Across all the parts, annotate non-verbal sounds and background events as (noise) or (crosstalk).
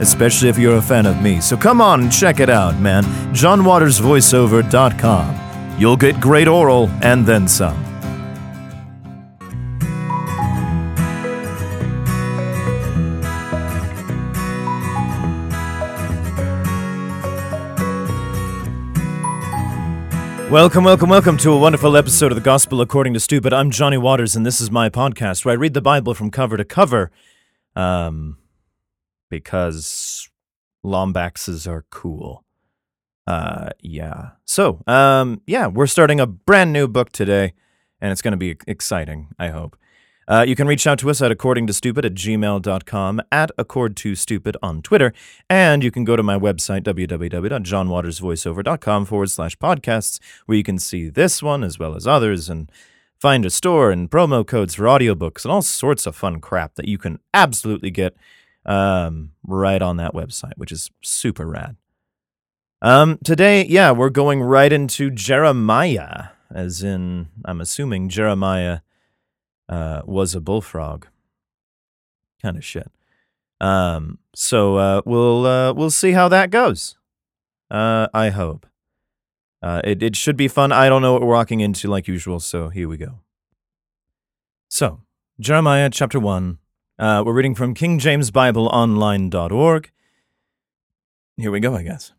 especially if you're a fan of me. So come on and check it out, man. johnwatersvoiceover.com. You'll get great oral and then some. Welcome, welcome, welcome to a wonderful episode of the Gospel According to Stupid. I'm Johnny Waters, and this is my podcast where I read the Bible from cover to cover, um, because lombaxes are cool. Uh, yeah. So, um, yeah, we're starting a brand new book today, and it's going to be exciting. I hope. Uh, you can reach out to us at accordingtostupid at gmail.com, at accord2stupid on Twitter, and you can go to my website, www.johnwatersvoiceover.com forward slash podcasts, where you can see this one as well as others and find a store and promo codes for audiobooks and all sorts of fun crap that you can absolutely get um, right on that website, which is super rad. Um, today, yeah, we're going right into Jeremiah, as in, I'm assuming Jeremiah uh, was a bullfrog. Kind of shit. Um, so uh, we'll uh, we'll see how that goes. Uh, I hope. Uh, it it should be fun. I don't know what we're walking into like usual, so here we go. So Jeremiah chapter one. Uh, we're reading from King James Bible Online.org. Here we go, I guess.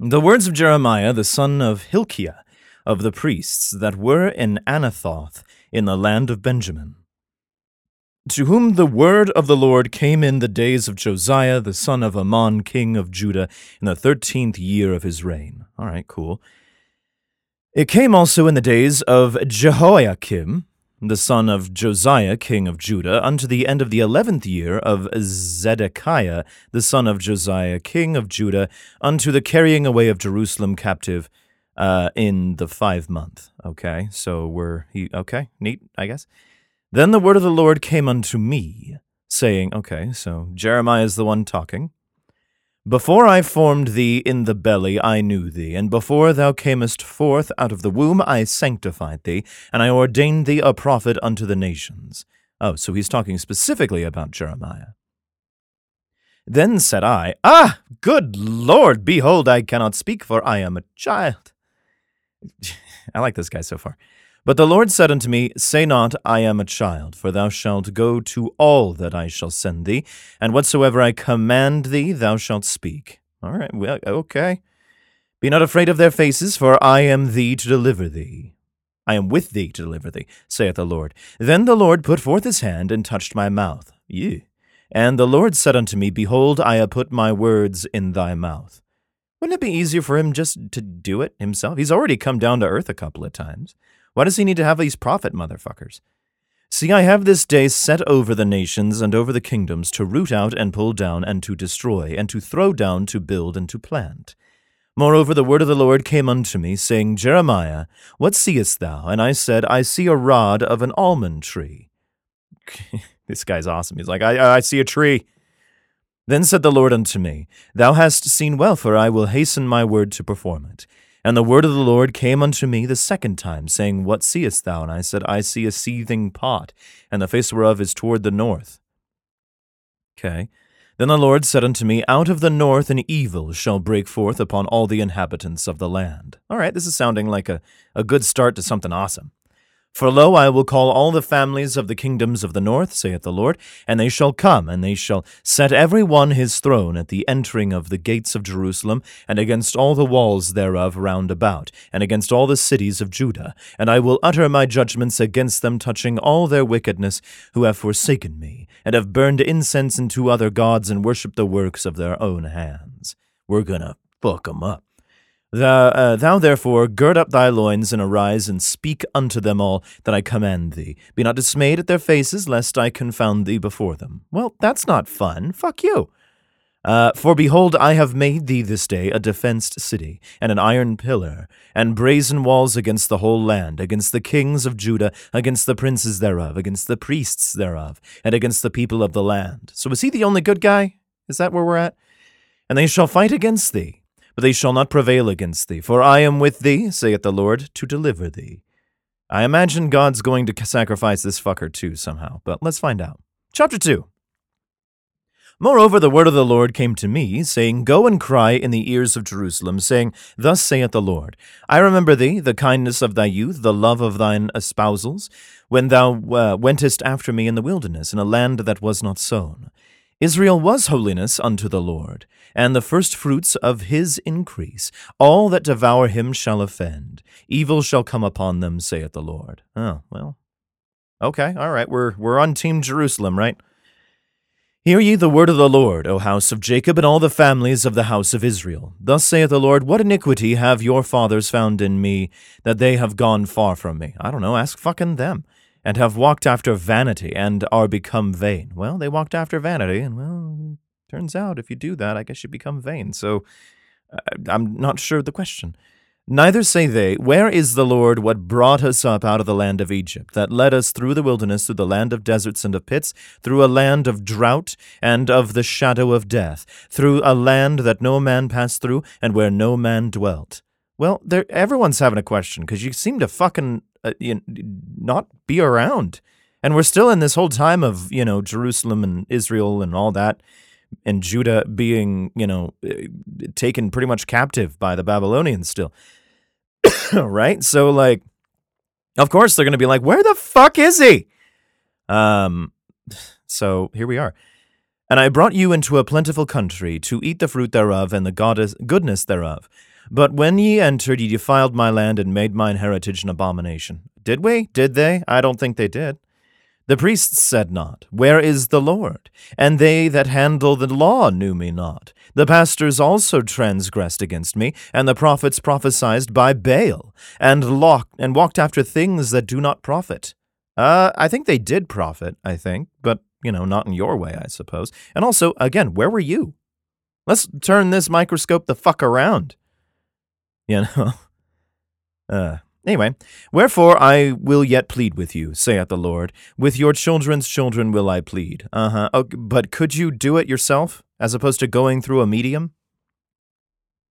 The words of Jeremiah, the son of Hilkiah, of the priests that were in Anathoth in the land of Benjamin. To whom the word of the Lord came in the days of Josiah, the son of Amon, king of Judah, in the thirteenth year of his reign. All right, cool. It came also in the days of Jehoiakim, the son of Josiah, king of Judah, unto the end of the eleventh year of Zedekiah, the son of Josiah, king of Judah, unto the carrying away of Jerusalem captive uh, in the five month. Okay, so we're he okay, neat, I guess. Then the word of the Lord came unto me, saying, Okay, so Jeremiah is the one talking. Before I formed thee in the belly, I knew thee, and before thou camest forth out of the womb, I sanctified thee, and I ordained thee a prophet unto the nations. Oh, so he's talking specifically about Jeremiah. Then said I, Ah, good Lord, behold, I cannot speak, for I am a child. (laughs) I like this guy so far. But the Lord said unto me, Say not, I am a child, for thou shalt go to all that I shall send thee, and whatsoever I command thee, thou shalt speak. All right, well, okay. Be not afraid of their faces, for I am thee to deliver thee. I am with thee to deliver thee, saith the Lord. Then the Lord put forth his hand and touched my mouth. Yea. And the Lord said unto me, Behold, I have put my words in thy mouth. Wouldn't it be easier for him just to do it himself? He's already come down to earth a couple of times. Why does he need to have these prophet motherfuckers? See, I have this day set over the nations and over the kingdoms to root out and pull down and to destroy, and to throw down, to build and to plant. Moreover, the word of the Lord came unto me, saying, Jeremiah, what seest thou? And I said, I see a rod of an almond tree. (laughs) this guy's awesome. He's like, I, I see a tree. Then said the Lord unto me, Thou hast seen well, for I will hasten my word to perform it. And the word of the Lord came unto me the second time, saying, What seest thou? And I said, I see a seething pot, and the face whereof is toward the north. Okay. Then the Lord said unto me, Out of the north an evil shall break forth upon all the inhabitants of the land. All right, this is sounding like a, a good start to something awesome. For lo, I will call all the families of the kingdoms of the north, saith the Lord, and they shall come, and they shall set every one his throne at the entering of the gates of Jerusalem, and against all the walls thereof round about, and against all the cities of Judah. And I will utter my judgments against them touching all their wickedness, who have forsaken me, and have burned incense unto other gods, and worshipped the works of their own hands. We're gonna fuck 'em up. Thou, uh, thou therefore gird up thy loins and arise and speak unto them all that I command thee. Be not dismayed at their faces, lest I confound thee before them. Well, that's not fun. Fuck you. Uh, for behold, I have made thee this day a defenced city, and an iron pillar, and brazen walls against the whole land, against the kings of Judah, against the princes thereof, against the priests thereof, and against the people of the land. So is he the only good guy? Is that where we're at? And they shall fight against thee but they shall not prevail against thee. For I am with thee, saith the Lord, to deliver thee. I imagine God's going to sacrifice this fucker too somehow, but let's find out. Chapter 2 Moreover, the word of the Lord came to me, saying, Go and cry in the ears of Jerusalem, saying, Thus saith the Lord, I remember thee, the kindness of thy youth, the love of thine espousals, when thou uh, wentest after me in the wilderness, in a land that was not sown. Israel was holiness unto the Lord, and the firstfruits of his increase. All that devour him shall offend. Evil shall come upon them, saith the Lord. Oh, well. Okay, all right, we're, we're on Team Jerusalem, right? Hear ye the word of the Lord, O house of Jacob, and all the families of the house of Israel. Thus saith the Lord, What iniquity have your fathers found in me, that they have gone far from me? I don't know, ask fucking them and have walked after vanity and are become vain. Well, they walked after vanity, and well, turns out if you do that, I guess you become vain. So uh, I'm not sure the question. Neither say they, Where is the Lord what brought us up out of the land of Egypt, that led us through the wilderness, through the land of deserts and of pits, through a land of drought and of the shadow of death, through a land that no man passed through, and where no man dwelt? Well, everyone's having a question because you seem to fucking uh, you not be around. And we're still in this whole time of, you know, Jerusalem and Israel and all that, and Judah being, you know, uh, taken pretty much captive by the Babylonians still. (coughs) right? So, like, of course, they're to be like, where the fuck is he? Um, so here we are. And I brought you into a plentiful country to eat the fruit thereof and the goddess, goodness thereof. But when ye entered, ye defiled my land and made mine heritage an abomination. Did we? Did they? I don't think they did. The priests said not, Where is the Lord? And they that handle the law knew me not. The pastors also transgressed against me, and the prophets prophesied by Baal, and, locked, and walked after things that do not profit. Uh, I think they did profit, I think, but, you know, not in your way, I suppose. And also, again, where were you? Let's turn this microscope the fuck around. (laughs) You know? Uh, anyway, wherefore I will yet plead with you, saith the Lord. With your children's children will I plead. Uh huh. Oh, but could you do it yourself, as opposed to going through a medium?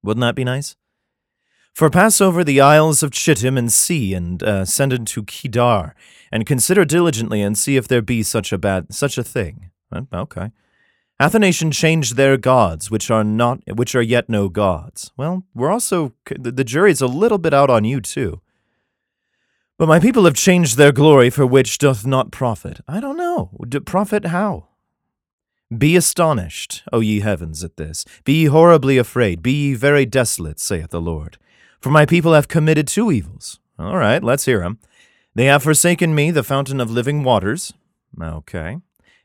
Wouldn't that be nice? For pass over the isles of Chittim and see, and uh, send unto Kedar, and consider diligently, and see if there be such a bad such a thing. Okay. Hath a nation changed their gods, which are not, which are yet no gods? Well, we're also the jury's a little bit out on you too. But my people have changed their glory for which doth not profit. I don't know. Do profit how? Be astonished, O ye heavens, at this. Be ye horribly afraid. Be ye very desolate, saith the Lord. For my people have committed two evils. All right, let's hear them. They have forsaken me, the fountain of living waters. Okay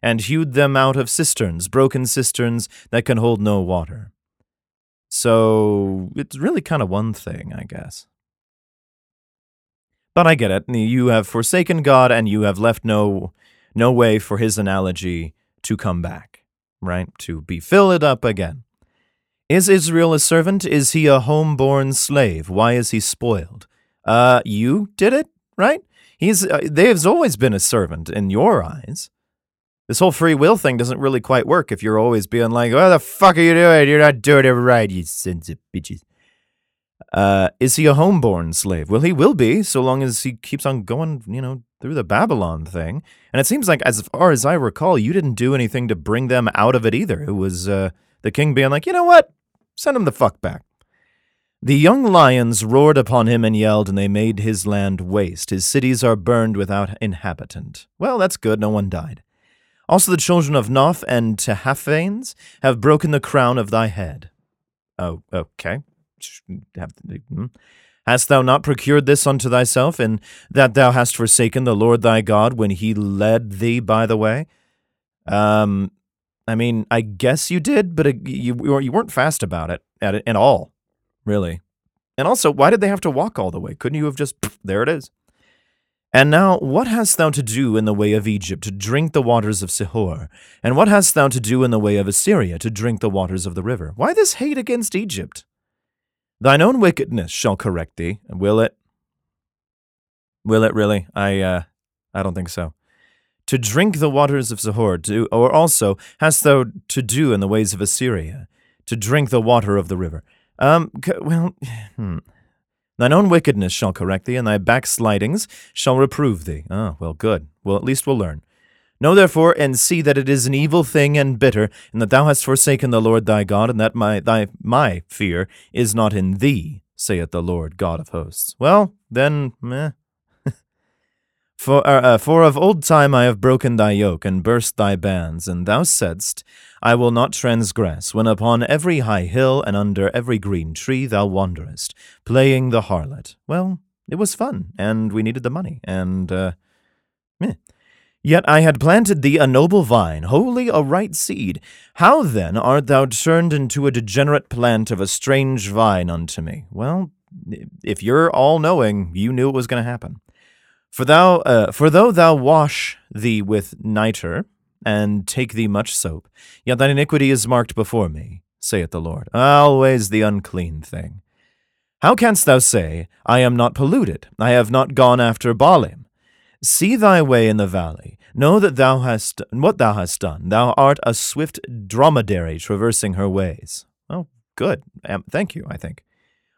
and hewed them out of cisterns, broken cisterns that can hold no water. So it's really kind of one thing, I guess. But I get it. You have forsaken God and you have left no no way for his analogy to come back, right? To be filled up again. Is Israel a servant? Is he a home-born slave? Why is he spoiled? Uh, you did it, right? He's uh, they've always been a servant in your eyes this whole free will thing doesn't really quite work if you're always being like, "What the fuck are you doing? You're not doing it right, you sons of bitches." Uh, is he a homeborn slave? Well, he will be so long as he keeps on going, you know, through the Babylon thing. And it seems like, as far as I recall, you didn't do anything to bring them out of it either. It was uh, the king being like, you know what, send them the fuck back. The young lions roared upon him and yelled, and they made his land waste. His cities are burned without inhabitant. Well, that's good, no one died. Also, the children of Noph and Tahapanes have broken the crown of thy head. Oh, okay. Hmm. Hast thou not procured this unto thyself, in that thou hast forsaken the Lord thy God when he led thee by the way? Um, I mean, I guess you did, but you you weren't fast about it at it at all, really. And also, why did they have to walk all the way? Couldn't you have just there it is? And now, what hast thou to do in the way of Egypt to drink the waters of Sihor? And what hast thou to do in the way of Assyria to drink the waters of the river? Why this hate against Egypt? Thine own wickedness shall correct thee. Will it? Will it really? I, uh, I don't think so. To drink the waters of Sihor, or also hast thou to do in the ways of Assyria, to drink the water of the river. Um, well, (sighs) hmm. Thine own wickedness shall correct thee, and thy backslidings shall reprove thee. Ah, well, good. Well, at least we'll learn. Know therefore and see that it is an evil thing and bitter, and that thou hast forsaken the Lord thy God, and that my thy my fear is not in thee, saith the Lord God of hosts. Well, then, meh. For, uh, uh, for of old time I have broken thy yoke and burst thy bands, and thou saidst, I will not transgress, when upon every high hill and under every green tree thou wanderest, playing the harlot. Well, it was fun, and we needed the money, and, uh, meh. Yet I had planted thee a noble vine, wholly a right seed. How then art thou turned into a degenerate plant of a strange vine unto me? Well, if you're all knowing, you knew it was going to happen. For thou, uh, for though thou wash thee with nitre, and take thee much soap, yet thine iniquity is marked before me, saith the Lord, always the unclean thing. How canst thou say, I am not polluted, I have not gone after Baalim? See thy way in the valley. Know that thou hast what thou hast done. Thou art a swift dromedary traversing her ways. Oh, good. Thank you, I think.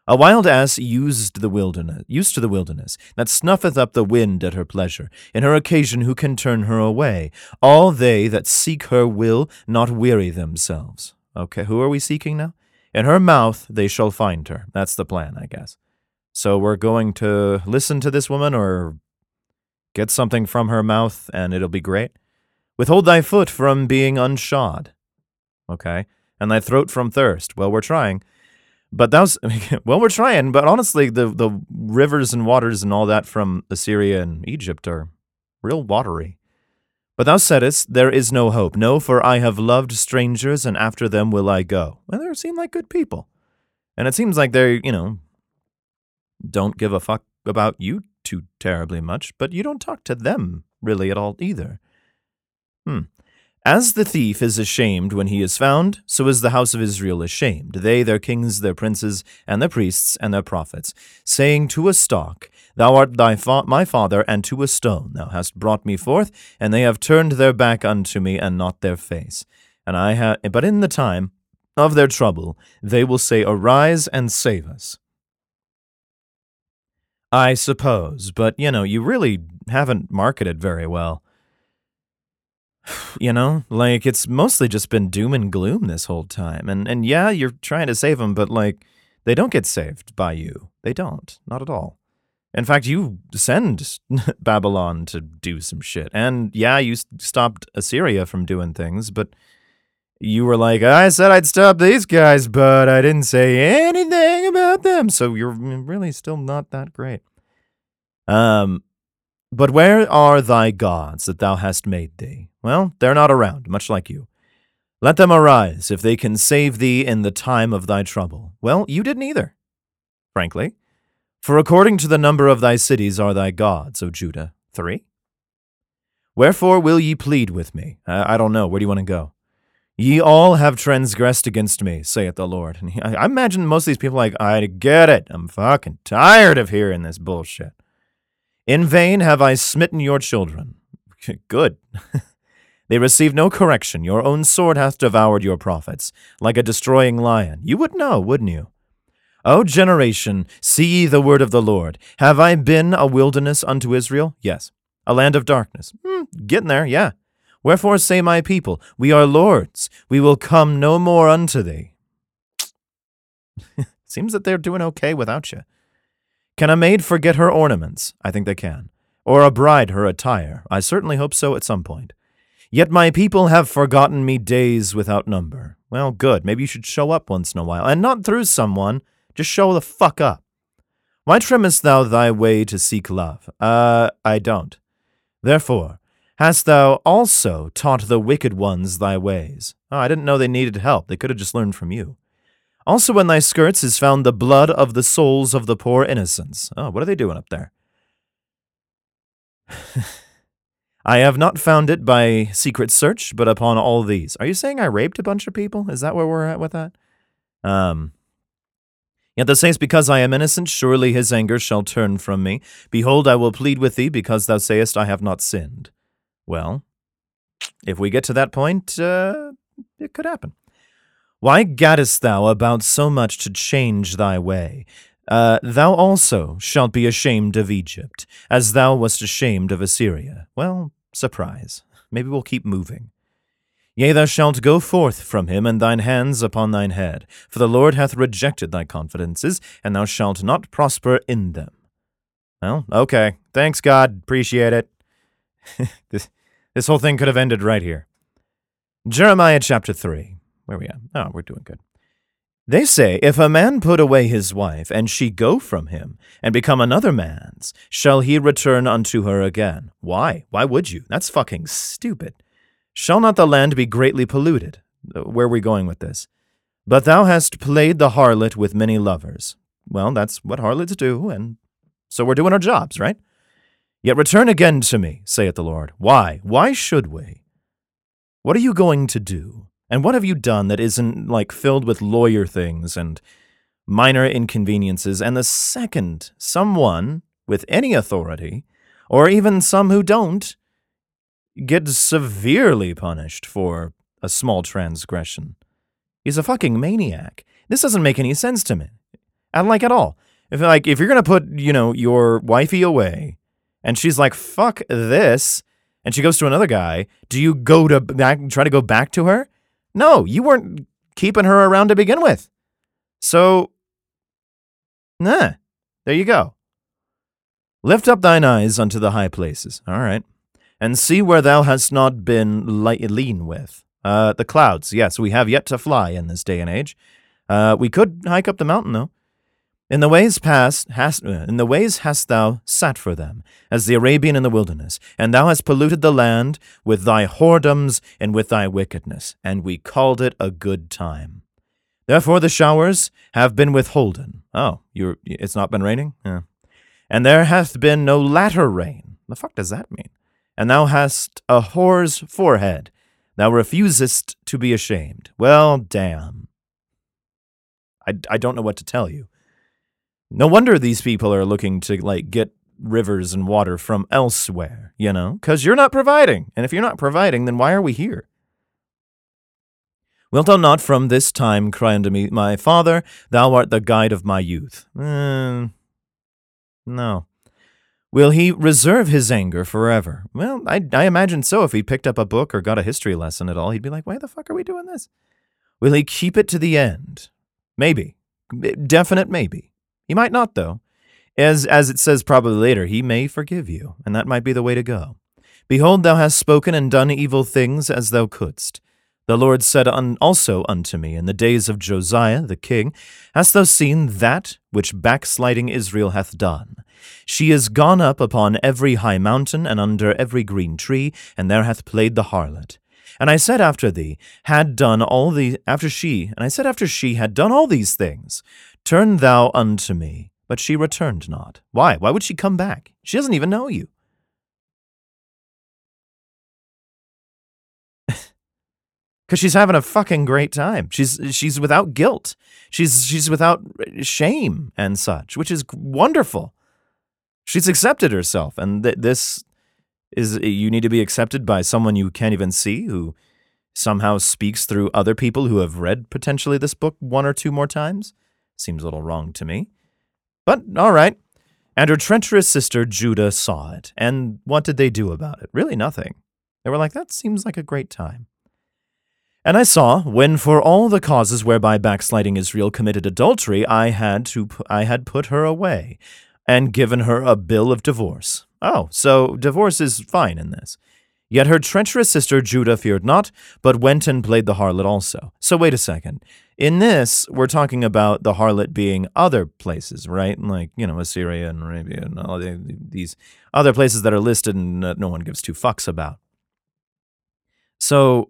A wild ass used the wilderness, used to the wilderness, that snuffeth up the wind at her pleasure. In her occasion, who can turn her away? All they that seek her will not weary themselves. Okay, who are we seeking now? In her mouth they shall find her. That's the plan, I guess. So we're going to listen to this woman or Get something from her mouth, and it'll be great. Withhold thy foot from being unshod. Okay. And thy throat from thirst. Well, we're trying. But thou's (laughs) well, we're trying, but honestly, the, the rivers and waters and all that from Assyria and Egypt are real watery. But thou saidst, There is no hope. No, for I have loved strangers, and after them will I go. Well, they seem like good people. And it seems like they're, you know, don't give a fuck about you too terribly much, but you don't talk to them really at all either. Hmm. As the thief is ashamed when he is found, so is the house of Israel ashamed, they, their kings, their princes, and their priests, and their prophets, saying to a stock, Thou art thy fa- my father, and to a stone thou hast brought me forth, and they have turned their back unto me, and not their face. And I have, but in the time of their trouble, they will say, Arise and save us. I suppose, but you know, you really haven't marketed very well. You know, like it's mostly just been doom and gloom this whole time. And and yeah, you're trying to save them, but like they don't get saved by you. They don't. Not at all. In fact, you send (laughs) Babylon to do some shit. And yeah, you stopped Assyria from doing things, but you were like, I said I'd stop these guys, but I didn't say anything about them. So you're really still not that great. Um, but where are thy gods that thou hast made thee? Well, they're not around, much like you. Let them arise, if they can save thee in the time of thy trouble. Well, you didn't either, frankly. For according to the number of thy cities are thy gods, O Judah. Three? Wherefore will ye plead with me? I, I don't know. Where do you want to go? Ye all have transgressed against me, saith the Lord. And (laughs) he, I, I imagine most of these people like, I get it. I'm fucking tired of hearing this bullshit. In vain have I smitten your children. (laughs) Good. (laughs) they receive no correction. Your own sword hath devoured your prophets, like a destroying lion. You would know, wouldn't you? O generation, see ye the word of the Lord. Have I been a wilderness unto Israel? Yes. A land of darkness. Hmm, getting there, yeah. Wherefore say my people, We are lords, we will come no more unto thee. (laughs) Seems that they're doing okay without you. Can a maid forget her ornaments? I think they can. Or a bride her attire? I certainly hope so at some point. Yet my people have forgotten me days without number. Well, good. Maybe you should show up once in a while, and not through someone. Just show the fuck up. Why trimmest thou thy way to seek love? Uh, I don't. Therefore, hast thou also taught the wicked ones thy ways? Oh, I didn't know they needed help. They could have just learned from you. Also in thy skirts is found the blood of the souls of the poor innocents. Oh, what are they doing up there? (laughs) I have not found it by secret search, but upon all these. Are you saying I raped a bunch of people? Is that where we're at with that? Um. Yet the saints, because I am innocent, surely his anger shall turn from me. Behold, I will plead with thee, because thou sayest, I have not sinned. Well, if we get to that point, uh, it could happen. Why gaddest thou about so much to change thy way? Uh, thou also shalt be ashamed of Egypt, as thou wast ashamed of Assyria. Well, surprise. Maybe we'll keep moving. Yea, thou shalt go forth from him, and thine hands upon thine head, for the Lord hath rejected thy confidences, and thou shalt not prosper in them. Well, okay. Thanks, God. Appreciate it. (laughs) this, this whole thing could have ended right here. Jeremiah chapter 3. Where we at? Oh, we're doing good. They say, If a man put away his wife, and she go from him, and become another man's, shall he return unto her again? Why? Why would you? That's fucking stupid. Shall not the land be greatly polluted? Uh, where are we going with this? But thou hast played the harlot with many lovers. Well, that's what harlots do, and so we're doing our jobs, right? Yet return again to me, saith the Lord. Why? Why should we? What are you going to do? And what have you done that isn't like filled with lawyer things and minor inconveniences? And the second, someone with any authority, or even some who don't, get severely punished for a small transgression. He's a fucking maniac. This doesn't make any sense to me. I don't like at all. If like if you're gonna put, you know, your wifey away and she's like, fuck this, and she goes to another guy, do you go to back try to go back to her? No, you weren't keeping her around to begin with. So nah, there you go. Lift up thine eyes unto the high places. All right and see where thou hast not been lean with. Uh, the clouds, yes, we have yet to fly in this day and age. Uh, we could hike up the mountain, though. In the ways past, hast, uh, in the ways hast thou sat for them, as the Arabian in the wilderness, and thou hast polluted the land with thy whoredoms and with thy wickedness, and we called it a good time. Therefore the showers have been withholden. Oh, you're, it's not been raining? Yeah. And there hath been no latter rain. The fuck does that mean? and thou hast a whore's forehead. Thou refusest to be ashamed. Well, damn. I, I don't know what to tell you. No wonder these people are looking to like get rivers and water from elsewhere, you know, because you're not providing. And if you're not providing, then why are we here? Wilt thou not from this time cry unto me, My father, thou art the guide of my youth? Mm, no. Will he reserve his anger forever? Well, I, I imagine so. If he picked up a book or got a history lesson at all, he'd be like, why the fuck are we doing this? Will he keep it to the end? Maybe. Definite maybe. He might not, though. As, as it says probably later, he may forgive you, and that might be the way to go. Behold, thou hast spoken and done evil things as thou couldst. The Lord said un- also unto me in the days of Josiah the king, Hast thou seen that which backsliding Israel hath done? She is gone up upon every high mountain and under every green tree, and there hath played the harlot. And I said after thee, had done all the after she, and I said after she had done all these things, turn thou unto me. But she returned not. Why? Why would she come back? She doesn't even know you. (laughs) Cause she's having a fucking great time. She's she's without guilt. She's she's without shame and such, which is wonderful. She's accepted herself, and th- this is you need to be accepted by someone you can't even see who somehow speaks through other people who have read potentially this book one or two more times. Seems a little wrong to me. But all right. And her treacherous sister Judah saw it. And what did they do about it? Really nothing. They were like, that seems like a great time. And I saw when for all the causes whereby backsliding Israel committed adultery, I had to I had put her away and given her a bill of divorce. Oh, so divorce is fine in this. Yet her treacherous sister Judah feared not, but went and played the harlot also. So wait a second. In this, we're talking about the harlot being other places, right? Like, you know, Assyria and Arabia and all the, these other places that are listed and uh, no one gives two fucks about. So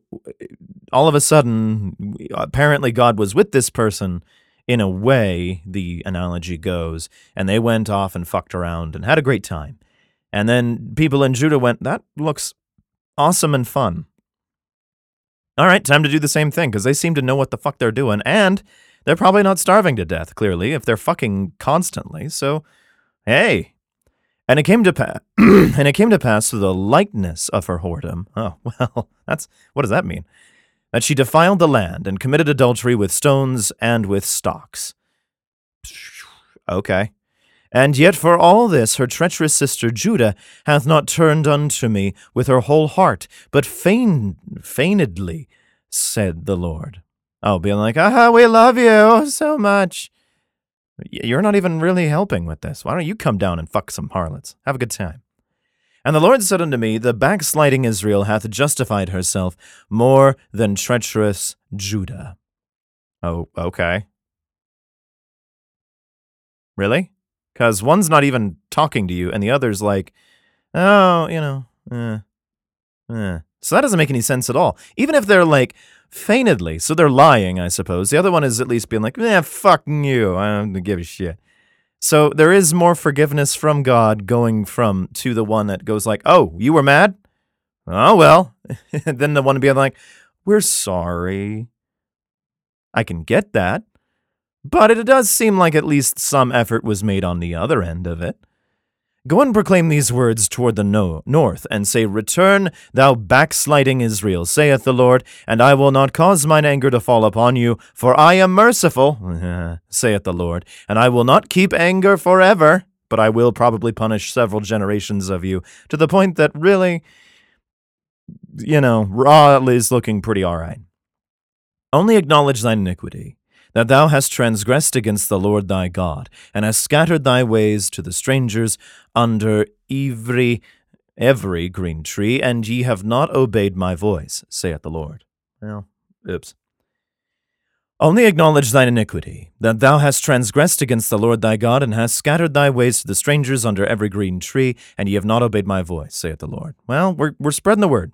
all of a sudden, apparently God was with this person in a way, the analogy goes, and they went off and fucked around and had a great time. And then people in Judah went, that looks awesome and fun. All right, time to do the same thing because they seem to know what the fuck they're doing, and they're probably not starving to death, clearly, if they're fucking constantly. So, hey. And it came to pass, (clears throat) and it came to pass through the likeness of her whoredom. (laughs) Oh well, that's what does that mean? That she defiled the land and committed adultery with stones and with stocks. Okay. And yet for all this her treacherous sister Judah hath not turned unto me with her whole heart, but feign, feignedly, said the Lord. Oh, being like, ah, we love you so much. You're not even really helping with this. Why don't you come down and fuck some harlots? Have a good time. And the Lord said unto me, The backsliding Israel hath justified herself more than treacherous Judah. Oh, okay. Really? Because one's not even talking to you, and the other's like, oh, you know, eh, eh. So that doesn't make any sense at all. Even if they're like feignedly, so they're lying, I suppose. The other one is at least being like, eh, fuck you. I don't give a shit. So there is more forgiveness from God going from to the one that goes like, oh, you were mad? Oh, well. (laughs) then the one being like, we're sorry. I can get that. But it does seem like at least some effort was made on the other end of it. Go and proclaim these words toward the no- north, and say, Return, thou backsliding Israel, saith the Lord, and I will not cause mine anger to fall upon you, for I am merciful, (laughs) saith the Lord, and I will not keep anger forever, but I will probably punish several generations of you, to the point that really, you know, Ra is looking pretty all right. Only acknowledge thine iniquity that thou hast transgressed against the Lord thy God, and hast scattered thy ways to the strangers under every every green tree, and ye have not obeyed my voice, saith the Lord. Well, oops. Only acknowledge thine iniquity, that thou hast transgressed against the Lord thy God, and hast scattered thy ways to the strangers under every green tree, and ye have not obeyed my voice, saith the Lord. Well, we're, we're spreading the word.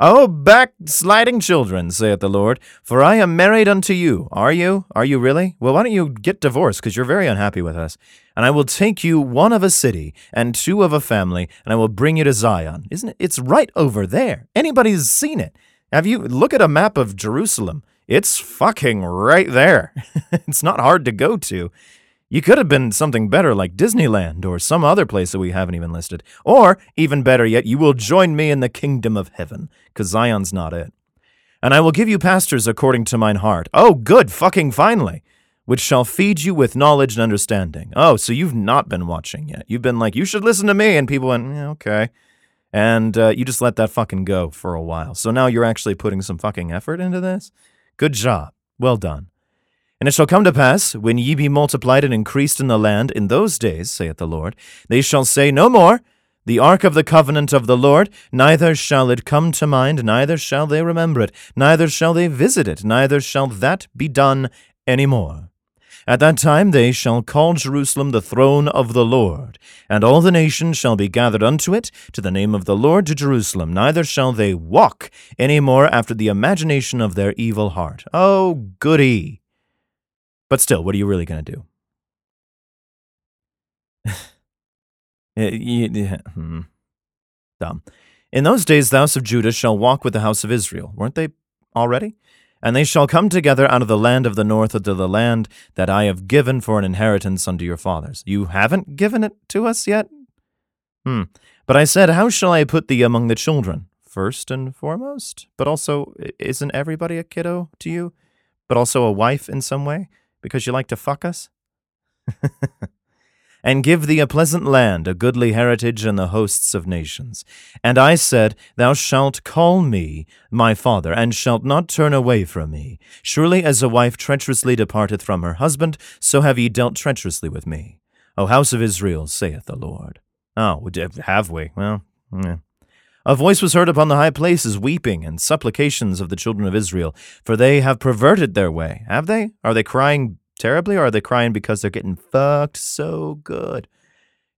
Oh, o backsliding children, saith the Lord, for I am married unto you. Are you? Are you really? Well, why don't you get divorced, because you're very unhappy with us? And I will take you one of a city, and two of a family, and I will bring you to Zion. Isn't it? It's right over there. Anybody's seen it. Have you look at a map of Jerusalem? It's fucking right there. (laughs) it's not hard to go to. You could have been something better like Disneyland or some other place that we haven't even listed. Or, even better yet, you will join me in the kingdom of heaven, because Zion's not it. And I will give you pastors according to mine heart. Oh, good, fucking finally. Which shall feed you with knowledge and understanding. Oh, so you've not been watching yet. You've been like, you should listen to me. And people went, yeah, okay. And uh, you just let that fucking go for a while. So now you're actually putting some fucking effort into this? Good job. Well done. And it shall come to pass, when ye be multiplied and increased in the land, in those days, saith the Lord, they shall say no more, The ark of the covenant of the Lord, neither shall it come to mind, neither shall they remember it, neither shall they visit it, neither shall that be done any more. At that time they shall call Jerusalem the throne of the Lord, and all the nations shall be gathered unto it, to the name of the Lord to Jerusalem, neither shall they walk any more after the imagination of their evil heart. Oh, goody! But still, what are you really going to do? (laughs) hmm. Dumb. In those days, the house of Judah shall walk with the house of Israel. Weren't they already? And they shall come together out of the land of the north unto the land that I have given for an inheritance unto your fathers. You haven't given it to us yet? Hmm. But I said, How shall I put thee among the children? First and foremost? But also, isn't everybody a kiddo to you? But also a wife in some way? Because you like to fuck us? and give thee a pleasant land, a goodly heritage and the hosts of nations. And I said, Thou shalt call me my father, and shalt not turn away from me. Surely as a wife treacherously departeth from her husband, so have ye dealt treacherously with me. O house of Israel, saith the Lord. Oh, have we? Well, yeah. A voice was heard upon the high places, weeping and supplications of the children of Israel, for they have perverted their way. Have they? Are they crying terribly, or are they crying because they're getting fucked so good?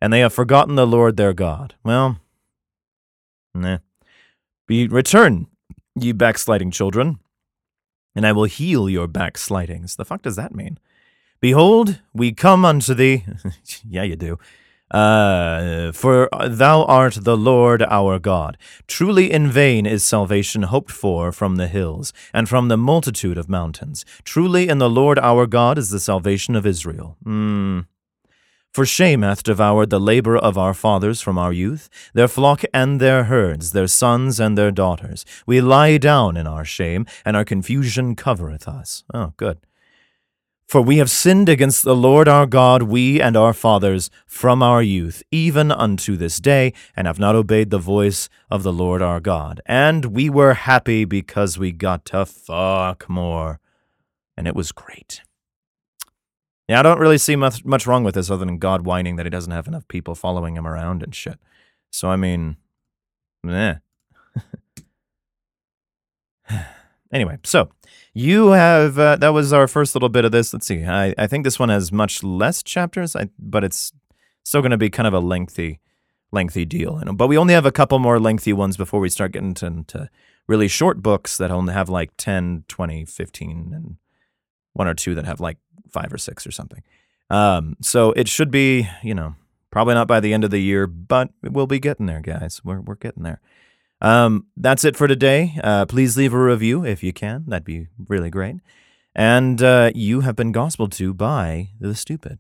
And they have forgotten the Lord their God. Well, nah. Be return, ye backsliding children, and I will heal your backslidings. The fuck does that mean? Behold, we come unto thee. (laughs) yeah, you do. Uh, for thou art the Lord our God. Truly in vain is salvation hoped for from the hills, and from the multitude of mountains. Truly in the Lord our God is the salvation of Israel. Mm. For shame hath devoured the labor of our fathers from our youth, their flock and their herds, their sons and their daughters. We lie down in our shame, and our confusion covereth us. Oh, good. For we have sinned against the Lord our God, we and our fathers, from our youth, even unto this day, and have not obeyed the voice of the Lord our God. And we were happy because we got to fuck more. And it was great. Yeah, I don't really see much, much wrong with this other than God whining that he doesn't have enough people following him around and shit. So, I mean, eh. (laughs) anyway, so you have uh, that was our first little bit of this. Let's see. I, I think this one has much less chapters, I, but it's still going to be kind of a lengthy, lengthy deal. You know? But we only have a couple more lengthy ones before we start getting to, into really short books that only have like 10, 20, 15, and one or two that have like five or six or something. Um, so it should be, you know, probably not by the end of the year, but we'll be getting there, guys. We're we're getting there. Um, that's it for today. Uh, please leave a review if you can. That'd be really great. And uh, you have been gospel to by the stupid.